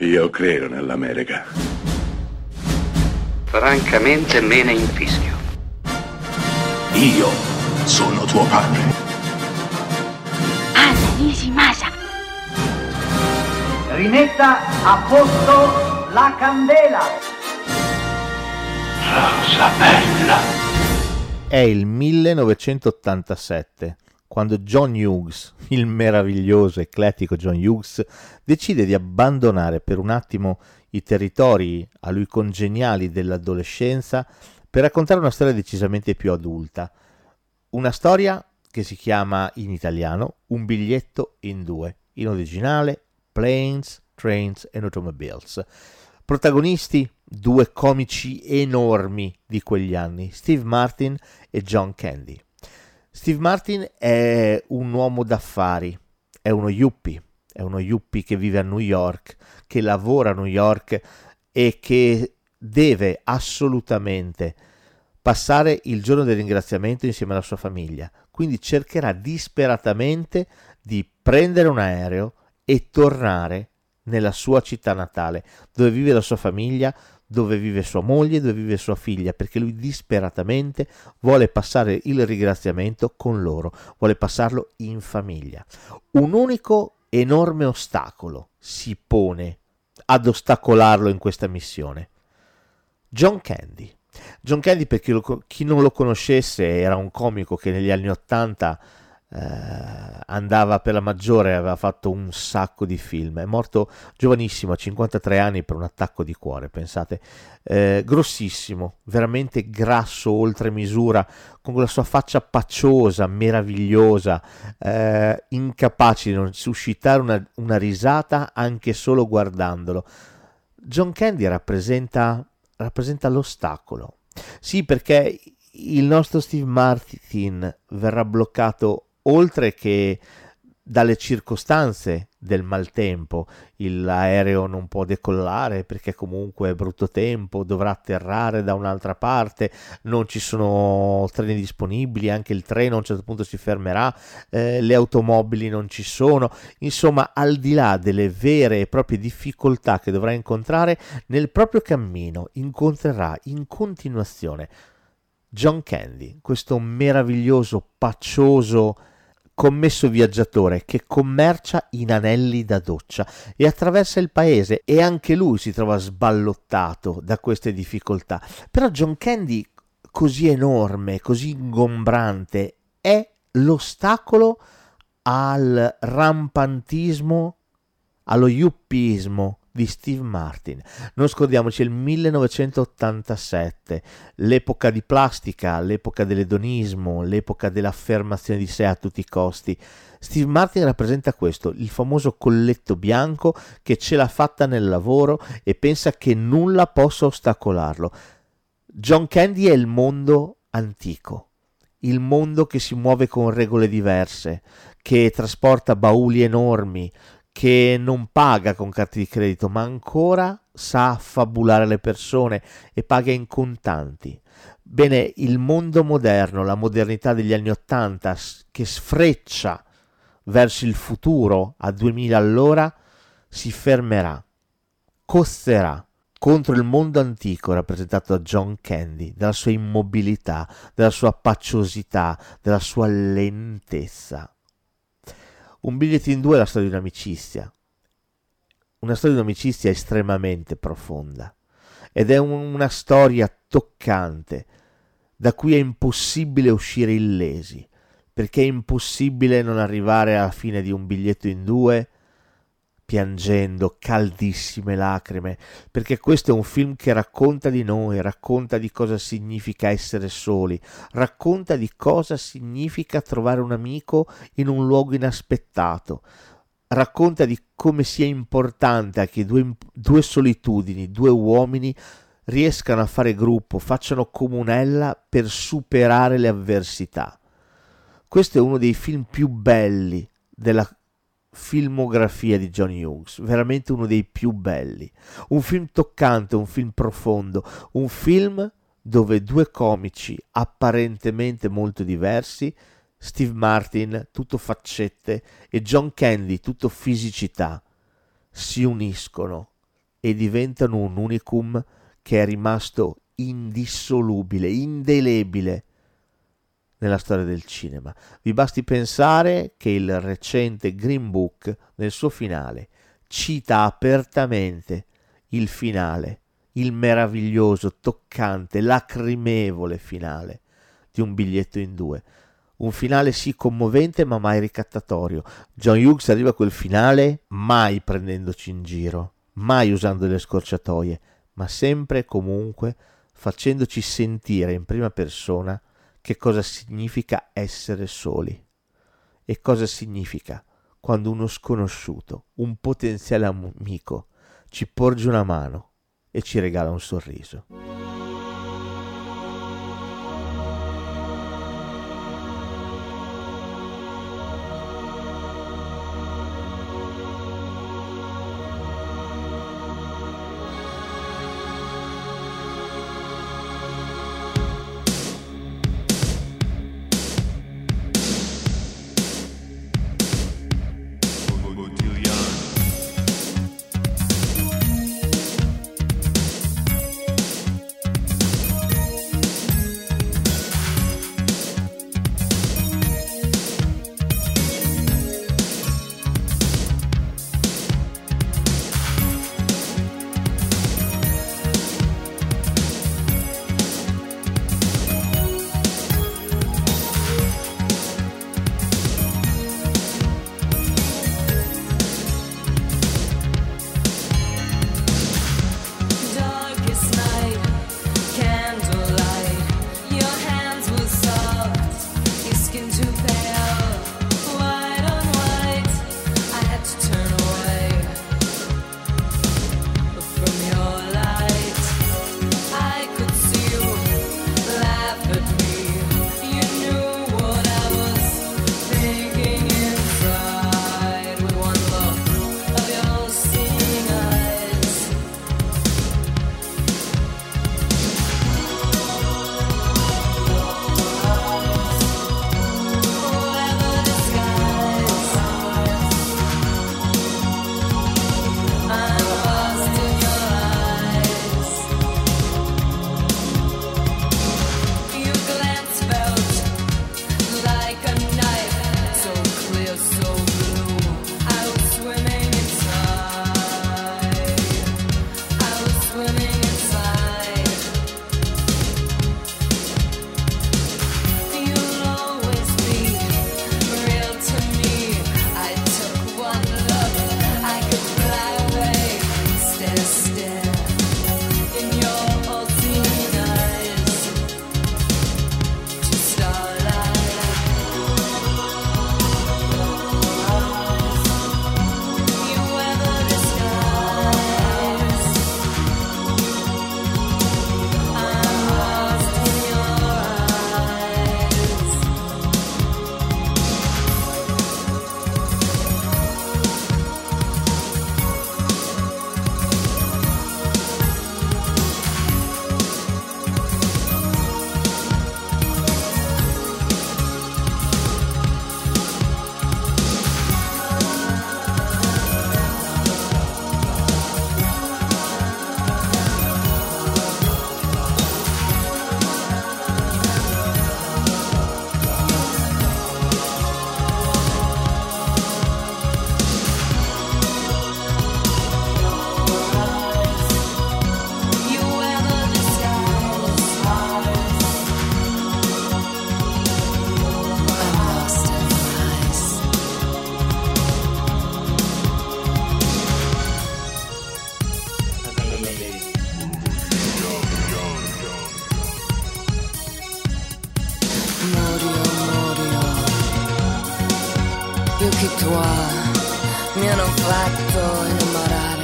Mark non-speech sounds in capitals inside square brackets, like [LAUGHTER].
Io credo nell'America. Francamente me ne infischio. Io sono tuo padre. Anna Nishimasa. Rimetta a posto la candela. Rosa bella. È il 1987 quando John Hughes, [LAUGHS] il meraviglioso eclettico John Hughes, decide di abbandonare per un attimo i territori a lui congeniali dell'adolescenza per raccontare una storia decisamente più adulta. Una storia che si chiama in italiano Un biglietto in due, in originale Planes, Trains and Automobiles. Protagonisti due comici enormi di quegli anni, Steve Martin e John Candy. Steve Martin è un uomo d'affari, è uno yuppie, è uno yuppie che vive a New York, che lavora a New York e che deve assolutamente passare il giorno del ringraziamento insieme alla sua famiglia. Quindi cercherà disperatamente di prendere un aereo e tornare nella sua città natale, dove vive la sua famiglia, dove vive sua moglie, dove vive sua figlia, perché lui disperatamente vuole passare il ringraziamento con loro, vuole passarlo in famiglia. Un unico enorme ostacolo si pone ad ostacolarlo in questa missione. John Candy. John Candy, per chi, lo, chi non lo conoscesse, era un comico che negli anni Ottanta eh, andava per la maggiore, aveva fatto un sacco di film. È morto giovanissimo, a 53 anni, per un attacco di cuore, pensate. Eh, grossissimo, veramente grasso oltre misura, con la sua faccia pacciosa, meravigliosa, eh, incapace di non suscitare una, una risata anche solo guardandolo. John Candy rappresenta, rappresenta l'ostacolo. Sì, perché il nostro Steve Martin verrà bloccato oltre che dalle circostanze del maltempo, l'aereo non può decollare perché comunque è brutto tempo, dovrà atterrare da un'altra parte, non ci sono treni disponibili, anche il treno a un certo punto si fermerà, eh, le automobili non ci sono, insomma al di là delle vere e proprie difficoltà che dovrà incontrare nel proprio cammino, incontrerà in continuazione John Candy, questo meraviglioso, paccioso, commesso viaggiatore che commercia in anelli da doccia e attraversa il paese e anche lui si trova sballottato da queste difficoltà. Però John Candy, così enorme, così ingombrante, è l'ostacolo al rampantismo, allo yuppismo di Steve Martin. Non scordiamoci il 1987, l'epoca di plastica, l'epoca dell'edonismo, l'epoca dell'affermazione di sé a tutti i costi. Steve Martin rappresenta questo, il famoso colletto bianco che ce l'ha fatta nel lavoro e pensa che nulla possa ostacolarlo. John Candy è il mondo antico, il mondo che si muove con regole diverse, che trasporta bauli enormi, che non paga con carte di credito, ma ancora sa affabulare le persone e paga in contanti. Bene, il mondo moderno, la modernità degli anni Ottanta che sfreccia verso il futuro a 2000 all'ora, si fermerà, costerà contro il mondo antico rappresentato da John Candy, della sua immobilità, della sua pacciosità, della sua lentezza. Un biglietto in due è la storia di un'amicizia, una storia di un'amicizia estremamente profonda. Ed è una storia toccante da cui è impossibile uscire illesi, perché è impossibile non arrivare alla fine di un biglietto in due piangendo caldissime lacrime, perché questo è un film che racconta di noi, racconta di cosa significa essere soli, racconta di cosa significa trovare un amico in un luogo inaspettato, racconta di come sia importante che due, due solitudini, due uomini riescano a fare gruppo, facciano comunella per superare le avversità. Questo è uno dei film più belli della filmografia di Johnny Hughes, veramente uno dei più belli. Un film toccante, un film profondo, un film dove due comici apparentemente molto diversi, Steve Martin tutto faccette e John Candy tutto fisicità, si uniscono e diventano un unicum che è rimasto indissolubile, indelebile nella storia del cinema. Vi basti pensare che il recente Green Book nel suo finale cita apertamente il finale, il meraviglioso, toccante, lacrimevole finale di un biglietto in due. Un finale sì commovente ma mai ricattatorio. John Hughes arriva a quel finale mai prendendoci in giro, mai usando le scorciatoie, ma sempre e comunque facendoci sentire in prima persona che cosa significa essere soli e cosa significa quando uno sconosciuto, un potenziale amico, ci porge una mano e ci regala un sorriso. Più che tua mi hanno fatto innamorare